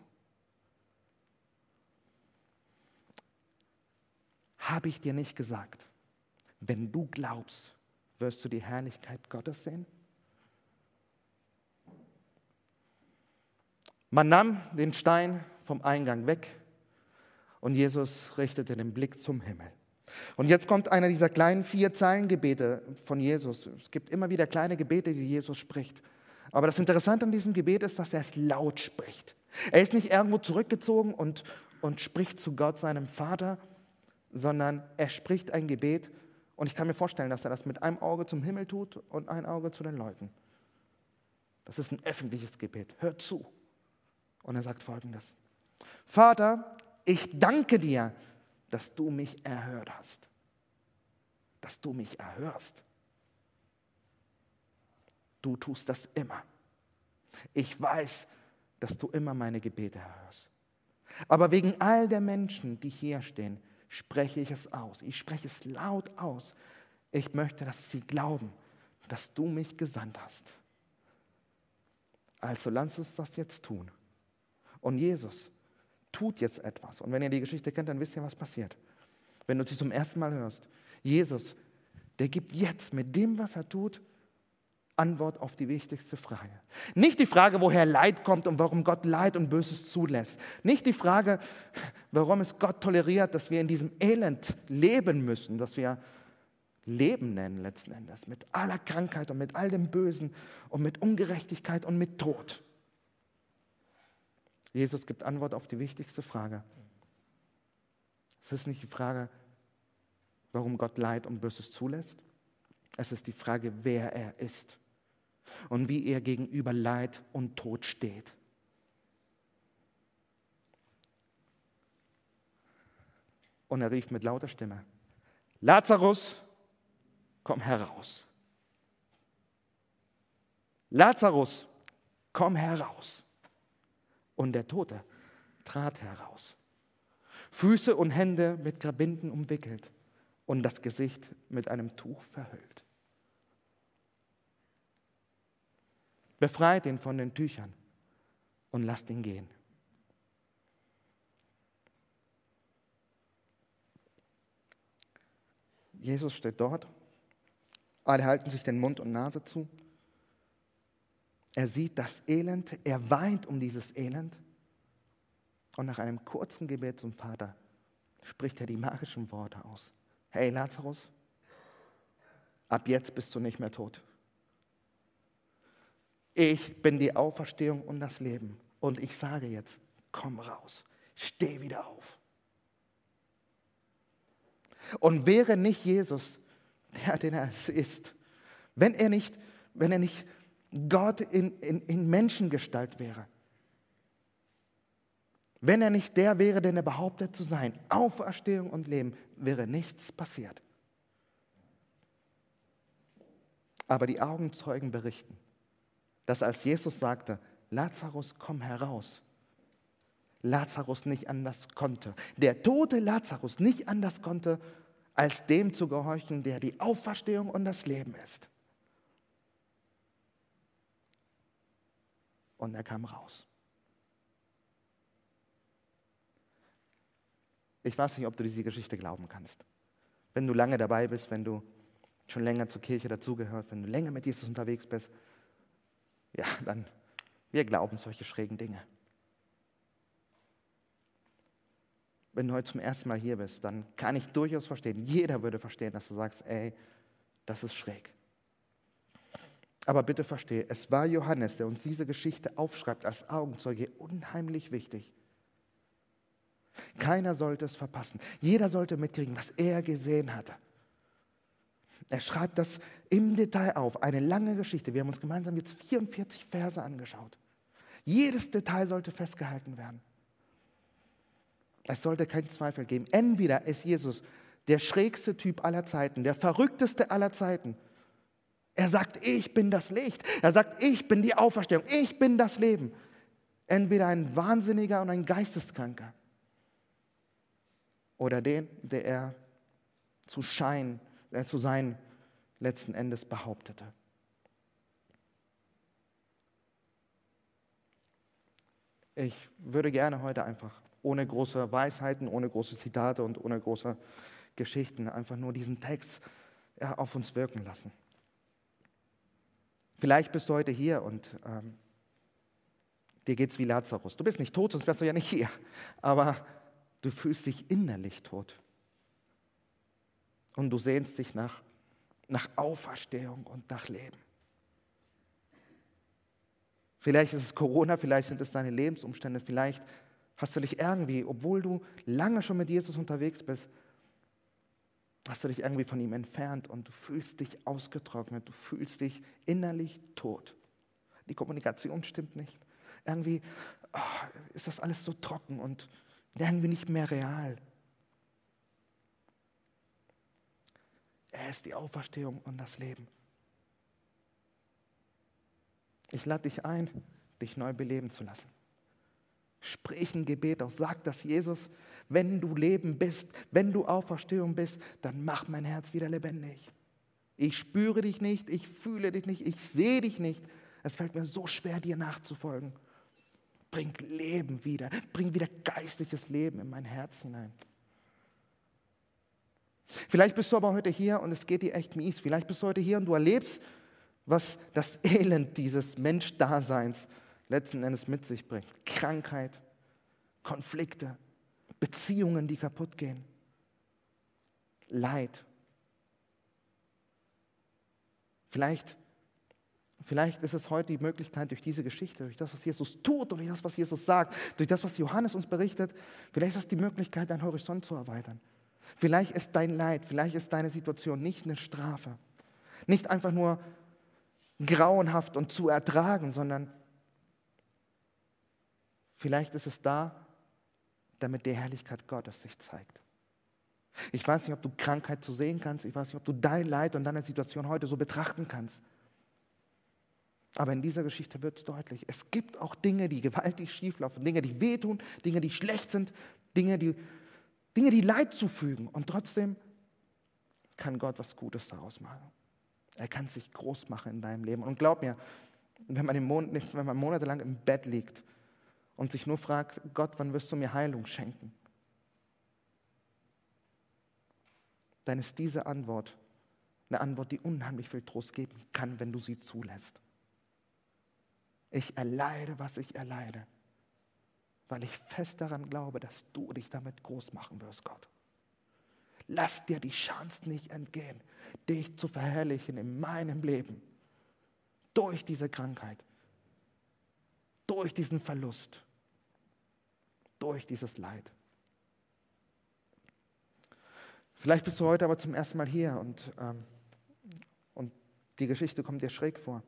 Habe ich dir nicht gesagt, wenn du glaubst, wirst du die Herrlichkeit Gottes sehen? Man nahm den Stein vom Eingang weg und Jesus richtete den Blick zum Himmel. Und jetzt kommt einer dieser kleinen vier Zeilengebete von Jesus. Es gibt immer wieder kleine Gebete, die Jesus spricht. Aber das Interessante an diesem Gebet ist, dass er es laut spricht. Er ist nicht irgendwo zurückgezogen und, und spricht zu Gott, seinem Vater, sondern er spricht ein Gebet. Und ich kann mir vorstellen, dass er das mit einem Auge zum Himmel tut und ein Auge zu den Leuten. Das ist ein öffentliches Gebet. Hört zu. Und er sagt folgendes. Vater, ich danke dir, dass du mich erhört hast. Dass du mich erhörst. Du tust das immer. Ich weiß, dass du immer meine Gebete erhörst. Aber wegen all der Menschen, die hier stehen, spreche ich es aus. Ich spreche es laut aus. Ich möchte, dass sie glauben, dass du mich gesandt hast. Also lass uns das jetzt tun. Und Jesus tut jetzt etwas. Und wenn ihr die Geschichte kennt, dann wisst ihr, was passiert. Wenn du sie zum ersten Mal hörst. Jesus, der gibt jetzt mit dem, was er tut, Antwort auf die wichtigste Frage. Nicht die Frage, woher Leid kommt und warum Gott Leid und Böses zulässt. Nicht die Frage, warum es Gott toleriert, dass wir in diesem Elend leben müssen, dass wir Leben nennen letzten Endes, mit aller Krankheit und mit all dem Bösen und mit Ungerechtigkeit und mit Tod. Jesus gibt Antwort auf die wichtigste Frage. Es ist nicht die Frage, warum Gott Leid und Böses zulässt. Es ist die Frage, wer er ist und wie er gegenüber Leid und Tod steht. Und er rief mit lauter Stimme, Lazarus, komm heraus. Lazarus, komm heraus. Und der Tote trat heraus. Füße und Hände mit Grabinden umwickelt und das Gesicht mit einem Tuch verhüllt. Befreit ihn von den Tüchern und lasst ihn gehen. Jesus steht dort, alle halten sich den Mund und Nase zu er sieht das Elend, er weint um dieses Elend. Und nach einem kurzen Gebet zum Vater spricht er die magischen Worte aus. Hey Lazarus, ab jetzt bist du nicht mehr tot. Ich bin die Auferstehung und das Leben. Und ich sage jetzt, komm raus, steh wieder auf. Und wäre nicht Jesus der, den er ist, wenn er nicht, wenn er nicht Gott in, in, in Menschengestalt wäre, wenn er nicht der wäre, den er behauptet zu sein, Auferstehung und Leben, wäre nichts passiert. Aber die Augenzeugen berichten, dass als Jesus sagte, Lazarus, komm heraus, Lazarus nicht anders konnte. Der tote Lazarus nicht anders konnte, als dem zu gehorchen, der die Auferstehung und das Leben ist. Und er kam raus. Ich weiß nicht, ob du diese Geschichte glauben kannst. Wenn du lange dabei bist, wenn du schon länger zur Kirche dazugehört, wenn du länger mit Jesus unterwegs bist, ja, dann, wir glauben solche schrägen Dinge. Wenn du heute zum ersten Mal hier bist, dann kann ich durchaus verstehen, jeder würde verstehen, dass du sagst, ey, das ist schräg. Aber bitte verstehe, es war Johannes, der uns diese Geschichte aufschreibt als Augenzeuge, unheimlich wichtig. Keiner sollte es verpassen. Jeder sollte mitkriegen, was er gesehen hatte. Er schreibt das im Detail auf, eine lange Geschichte. Wir haben uns gemeinsam jetzt 44 Verse angeschaut. Jedes Detail sollte festgehalten werden. Es sollte keinen Zweifel geben. Entweder ist Jesus der schrägste Typ aller Zeiten, der verrückteste aller Zeiten. Er sagt, ich bin das Licht. Er sagt, ich bin die Auferstehung. Ich bin das Leben. Entweder ein Wahnsinniger und ein Geisteskranker. Oder den, der er zu scheinen, der zu sein letzten Endes behauptete. Ich würde gerne heute einfach ohne große Weisheiten, ohne große Zitate und ohne große Geschichten. Einfach nur diesen Text ja, auf uns wirken lassen. Vielleicht bist du heute hier und ähm, dir es wie Lazarus. Du bist nicht tot, sonst wärst du ja nicht hier. Aber du fühlst dich innerlich tot. Und du sehnst dich nach, nach Auferstehung und nach Leben. Vielleicht ist es Corona, vielleicht sind es deine Lebensumstände, vielleicht Hast du dich irgendwie, obwohl du lange schon mit Jesus unterwegs bist, hast du dich irgendwie von ihm entfernt und du fühlst dich ausgetrocknet, du fühlst dich innerlich tot. Die Kommunikation stimmt nicht. Irgendwie oh, ist das alles so trocken und irgendwie nicht mehr real. Er ist die Auferstehung und das Leben. Ich lade dich ein, dich neu beleben zu lassen. Sprich ein Gebet aus. Sag das Jesus, wenn du Leben bist, wenn du Auferstehung bist, dann mach mein Herz wieder lebendig. Ich spüre dich nicht, ich fühle dich nicht, ich sehe dich nicht. Es fällt mir so schwer, dir nachzufolgen. Bring Leben wieder, bring wieder geistliches Leben in mein Herz hinein. Vielleicht bist du aber heute hier und es geht dir echt mies. Vielleicht bist du heute hier und du erlebst, was das Elend dieses Menschdaseins letzten Endes mit sich bringt. Krankheit, Konflikte, Beziehungen, die kaputt gehen, Leid. Vielleicht, vielleicht ist es heute die Möglichkeit, durch diese Geschichte, durch das, was Jesus tut durch das, was Jesus sagt, durch das, was Johannes uns berichtet, vielleicht ist es die Möglichkeit, deinen Horizont zu erweitern. Vielleicht ist dein Leid, vielleicht ist deine Situation nicht eine Strafe, nicht einfach nur grauenhaft und zu ertragen, sondern Vielleicht ist es da, damit die Herrlichkeit Gottes sich zeigt. Ich weiß nicht, ob du Krankheit zu sehen kannst. Ich weiß nicht, ob du dein Leid und deine Situation heute so betrachten kannst. Aber in dieser Geschichte wird es deutlich. Es gibt auch Dinge, die gewaltig schieflaufen, Dinge, die wehtun, Dinge, die schlecht sind, Dinge, die, Dinge, die Leid zufügen. Und trotzdem kann Gott was Gutes daraus machen. Er kann sich groß machen in deinem Leben. Und glaub mir, wenn man, Mon wenn man monatelang im Bett liegt und sich nur fragt, Gott, wann wirst du mir Heilung schenken? dann ist diese Antwort eine Antwort, die unheimlich viel Trost geben kann, wenn du sie zulässt. Ich erleide, was ich erleide, weil ich fest daran glaube, dass du dich damit groß machen wirst, Gott. Lass dir die Chance nicht entgehen, dich zu verherrlichen in meinem Leben. Durch diese Krankheit, durch diesen Verlust, durch dieses Leid. Vielleicht bist du heute aber zum ersten Mal hier und, ähm, und die Geschichte kommt dir schräg vor.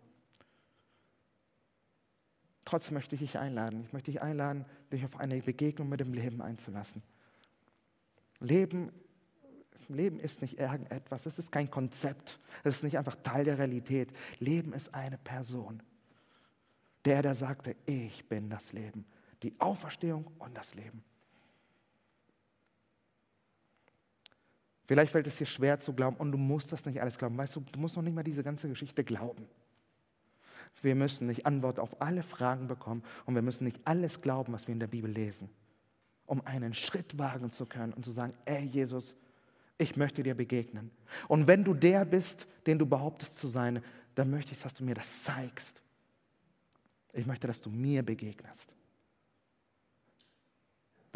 Trotzdem möchte ich dich einladen. Ich möchte dich einladen, dich auf eine Begegnung mit dem Leben einzulassen. Leben Leben ist nicht irgendetwas, es ist kein Konzept, es ist nicht einfach Teil der Realität. Leben ist eine Person. Der, der sagte, ich bin das Leben, die Auferstehung und das Leben. Vielleicht fällt es dir schwer zu glauben und du musst das nicht alles glauben. Weißt du, du musst noch nicht mal diese ganze Geschichte glauben. Wir müssen nicht Antwort auf alle Fragen bekommen und wir müssen nicht alles glauben, was wir in der Bibel lesen, um einen Schritt wagen zu können und zu sagen, ey Jesus, ich möchte dir begegnen. Und wenn du der bist, den du behauptest zu sein, dann möchte ich, dass du mir das zeigst. Ich möchte, dass du mir begegnest.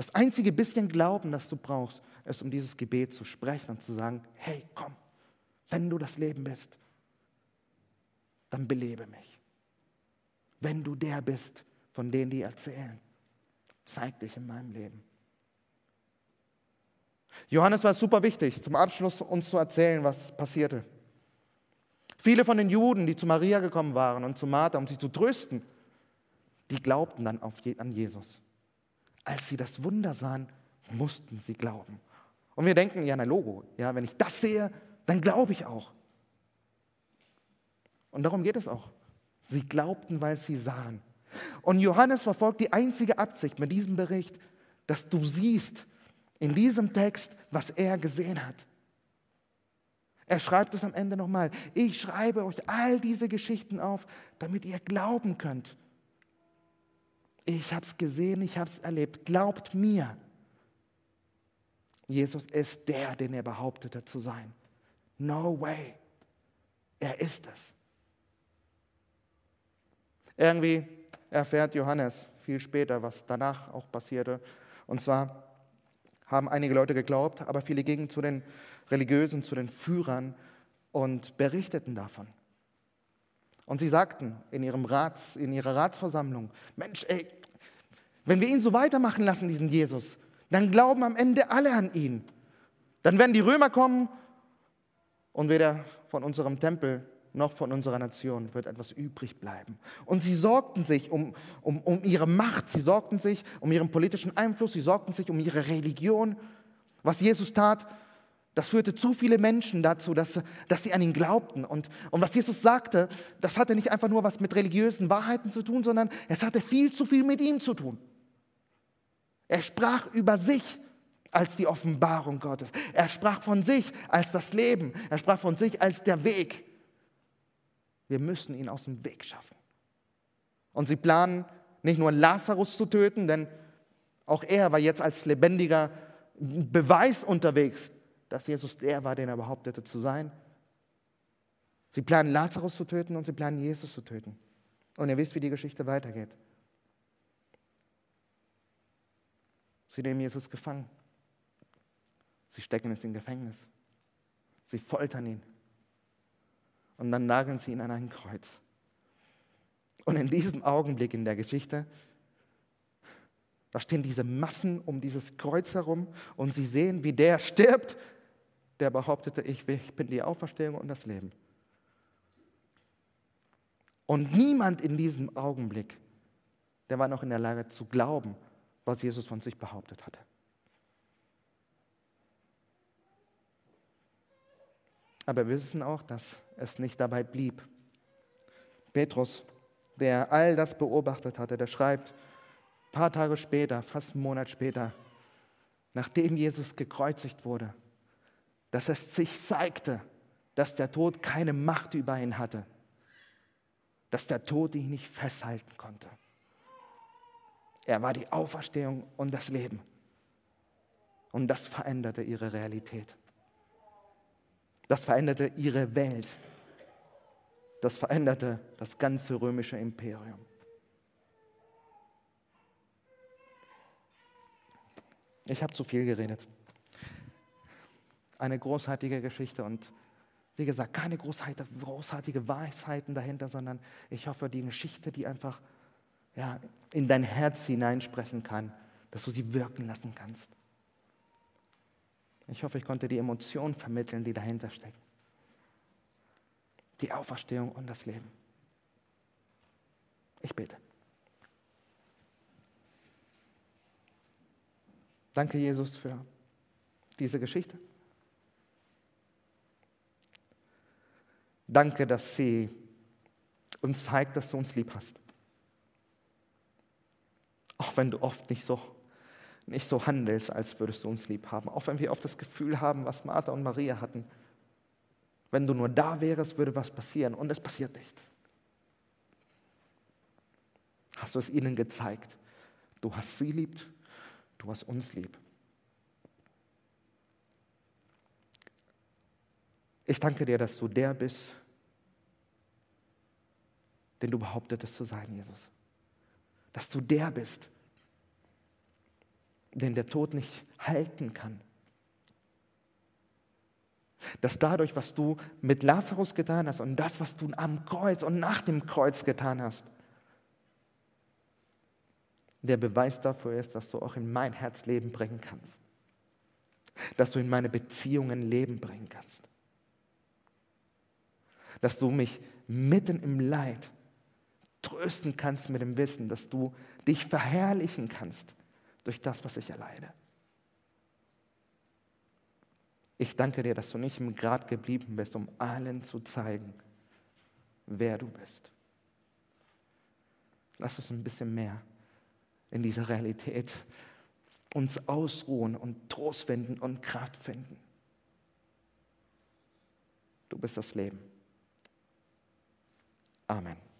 Das einzige bisschen Glauben, das du brauchst, ist, um dieses Gebet zu sprechen und zu sagen, hey, komm, wenn du das Leben bist, dann belebe mich. Wenn du der bist, von denen die erzählen, zeig dich in meinem Leben. Johannes war super wichtig, zum Abschluss uns zu erzählen, was passierte. Viele von den Juden, die zu Maria gekommen waren und zu Martha, um sie zu trösten, die glaubten dann an Jesus. Als sie das Wunder sahen, mussten sie glauben. Und wir denken, ja, na Logo, ja, wenn ich das sehe, dann glaube ich auch. Und darum geht es auch. Sie glaubten, weil sie sahen. Und Johannes verfolgt die einzige Absicht mit diesem Bericht, dass du siehst, in diesem Text, was er gesehen hat. Er schreibt es am Ende nochmal. Ich schreibe euch all diese Geschichten auf, damit ihr glauben könnt. Ich habe es gesehen, ich habe es erlebt. Glaubt mir. Jesus ist der, den er behauptete zu sein. No way. Er ist es. Irgendwie erfährt Johannes viel später, was danach auch passierte. Und zwar haben einige Leute geglaubt, aber viele gingen zu den Religiösen, zu den Führern und berichteten davon. Und sie sagten in, ihrem Rats, in ihrer Ratsversammlung, Mensch, ey, wenn wir ihn so weitermachen lassen, diesen Jesus, dann glauben am Ende alle an ihn. Dann werden die Römer kommen und weder von unserem Tempel noch von unserer Nation wird etwas übrig bleiben. Und sie sorgten sich um, um, um ihre Macht, sie sorgten sich um ihren politischen Einfluss, sie sorgten sich um ihre Religion. Was Jesus tat, das führte zu viele Menschen dazu, dass, dass sie an ihn glaubten. Und, und was Jesus sagte, das hatte nicht einfach nur was mit religiösen Wahrheiten zu tun, sondern es hatte viel zu viel mit ihm zu tun. Er sprach über sich als die Offenbarung Gottes. Er sprach von sich als das Leben. Er sprach von sich als der Weg. Wir müssen ihn aus dem Weg schaffen. Und sie planen nicht nur Lazarus zu töten, denn auch er war jetzt als lebendiger Beweis unterwegs, dass Jesus der war, den er behauptete zu sein. Sie planen Lazarus zu töten und sie planen Jesus zu töten. Und ihr wisst, wie die Geschichte weitergeht. Sie nehmen Jesus gefangen. Sie stecken es in Gefängnis. Sie foltern ihn und dann nageln sie ihn an ein Kreuz. Und in diesem Augenblick in der Geschichte, da stehen diese Massen um dieses Kreuz herum und sie sehen, wie der stirbt, der behauptete, ich bin die Auferstehung und das Leben. Und niemand in diesem Augenblick, der war noch in der Lage zu glauben, was Jesus von sich behauptet hatte. Aber wir wissen auch, dass es nicht dabei blieb. Petrus, der all das beobachtet hatte, der schreibt, ein paar Tage später, fast einen Monat später, nachdem Jesus gekreuzigt wurde, dass es sich zeigte, dass der Tod keine Macht über ihn hatte, dass der Tod ihn nicht festhalten konnte. Er war die Auferstehung und das Leben. Und das veränderte ihre Realität. Das veränderte ihre Welt. Das veränderte das ganze römische Imperium. Ich habe zu viel geredet. Eine großartige Geschichte und wie gesagt, keine großartige Weisheiten dahinter, sondern ich hoffe, die Geschichte, die einfach ja, in dein Herz hineinsprechen kann, dass du sie wirken lassen kannst. Ich hoffe, ich konnte die Emotionen vermitteln, die dahinter stecken. Die Auferstehung und das Leben. Ich bete. Danke, Jesus, für diese Geschichte. Danke, dass sie uns zeigt, dass du uns lieb hast. Auch wenn du oft nicht so, nicht so handelst, als würdest du uns lieb haben. Auch wenn wir oft das Gefühl haben, was Martha und Maria hatten. Wenn du nur da wärst, würde was passieren und es passiert nichts. Hast du es ihnen gezeigt. Du hast sie liebt, du hast uns lieb. Ich danke dir, dass du der bist, den du behauptetest zu sein, Jesus. Dass du der bist, den der Tod nicht halten kann. Dass dadurch, was du mit Lazarus getan hast und das, was du am Kreuz und nach dem Kreuz getan hast, der Beweis dafür ist, dass du auch in mein Herz Leben bringen kannst. Dass du in meine Beziehungen Leben bringen kannst. Dass du mich mitten im Leid trösten kannst mit dem Wissen, dass du dich verherrlichen kannst durch das, was ich erleide. Ich danke dir, dass du nicht im Grad geblieben bist, um allen zu zeigen, wer du bist. Lass uns ein bisschen mehr in dieser Realität uns ausruhen und Trost finden und Kraft finden. Du bist das Leben. Amen.